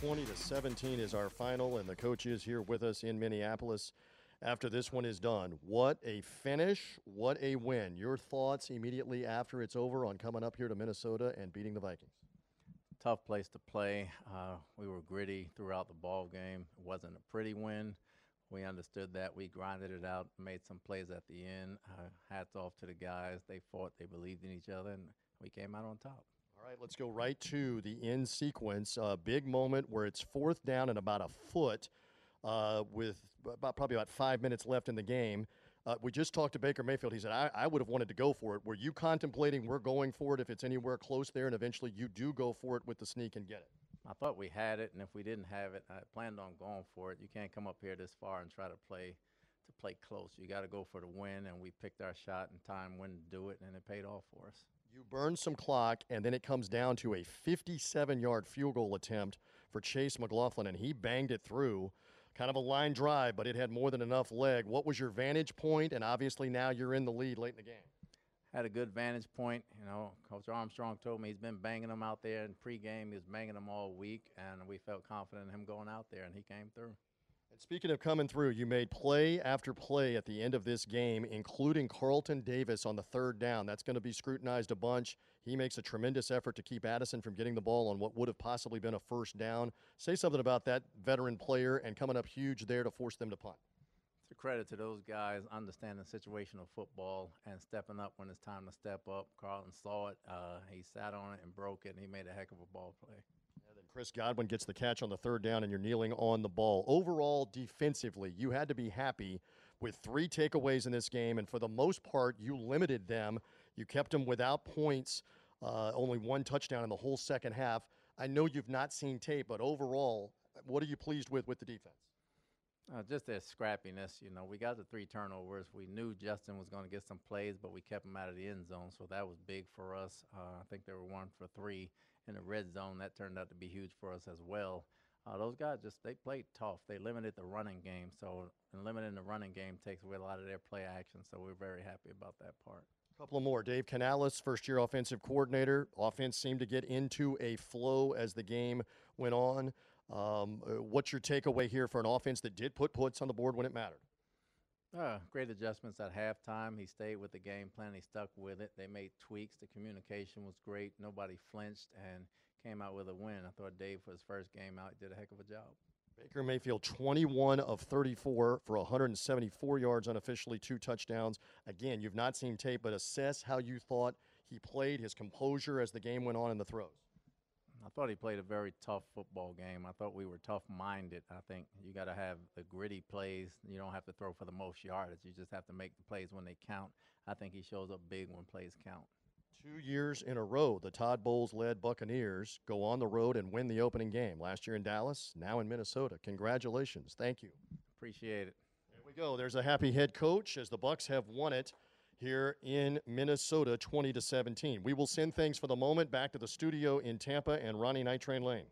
20 to 17 is our final, and the coach is here with us in Minneapolis after this one is done. What a finish! What a win! Your thoughts immediately after it's over on coming up here to Minnesota and beating the Vikings. Tough place to play. Uh, we were gritty throughout the ball game. It wasn't a pretty win. We understood that. We grinded it out, made some plays at the end. Uh, hats off to the guys. They fought. They believed in each other, and we came out on top. All right, let's go right to the end sequence. A big moment where it's fourth down and about a foot uh, with about probably about five minutes left in the game. Uh, we just talked to Baker Mayfield. He said, I, I would have wanted to go for it. Were you contemplating we're going for it if it's anywhere close there and eventually you do go for it with the sneak and get it? I thought we had it, and if we didn't have it, I planned on going for it. You can't come up here this far and try to play to play close. You got to go for the win, and we picked our shot and time when to do it, and it paid off for us. You burn some clock, and then it comes down to a 57 yard field goal attempt for Chase McLaughlin, and he banged it through. Kind of a line drive, but it had more than enough leg. What was your vantage point? And obviously now you're in the lead late in the game. Had a good vantage point. You know, Coach Armstrong told me he's been banging them out there in pregame. He was banging them all week, and we felt confident in him going out there, and he came through. And speaking of coming through, you made play after play at the end of this game, including Carlton Davis on the third down. That's going to be scrutinized a bunch. He makes a tremendous effort to keep Addison from getting the ball on what would have possibly been a first down. Say something about that veteran player and coming up huge there to force them to punt. It's a credit to those guys understanding situational football and stepping up when it's time to step up. Carlton saw it. Uh, he sat on it and broke it, and he made a heck of a ball play. Chris Godwin gets the catch on the third down, and you're kneeling on the ball. Overall, defensively, you had to be happy with three takeaways in this game, and for the most part, you limited them. You kept them without points, uh, only one touchdown in the whole second half. I know you've not seen tape, but overall, what are you pleased with with the defense? Uh, just their scrappiness. You know, we got the three turnovers. We knew Justin was going to get some plays, but we kept him out of the end zone, so that was big for us. Uh, I think they were one for three in the red zone. That turned out to be huge for us as well. Uh, those guys just they played tough. They limited the running game, so limiting the running game takes away a lot of their play action. So we're very happy about that part. A couple more. Dave Canales, first year offensive coordinator. Offense seemed to get into a flow as the game went on. Um, uh, what's your takeaway here for an offense that did put puts on the board when it mattered? Uh, great adjustments at halftime. He stayed with the game plan. He stuck with it. They made tweaks. The communication was great. Nobody flinched and came out with a win. I thought Dave, for his first game out, did a heck of a job. Baker Mayfield, 21 of 34 for 174 yards unofficially, two touchdowns. Again, you've not seen tape, but assess how you thought he played, his composure as the game went on in the throws. I thought he played a very tough football game. I thought we were tough minded. I think you got to have the gritty plays. You don't have to throw for the most yardage. You just have to make the plays when they count. I think he shows up big when plays count. Two years in a row, the Todd Bowles led Buccaneers go on the road and win the opening game. Last year in Dallas, now in Minnesota. Congratulations. Thank you. Appreciate it. There we go. There's a happy head coach as the Bucs have won it here in Minnesota 20 to 17. We will send things for the moment back to the studio in Tampa and Ronnie Night Train Lane.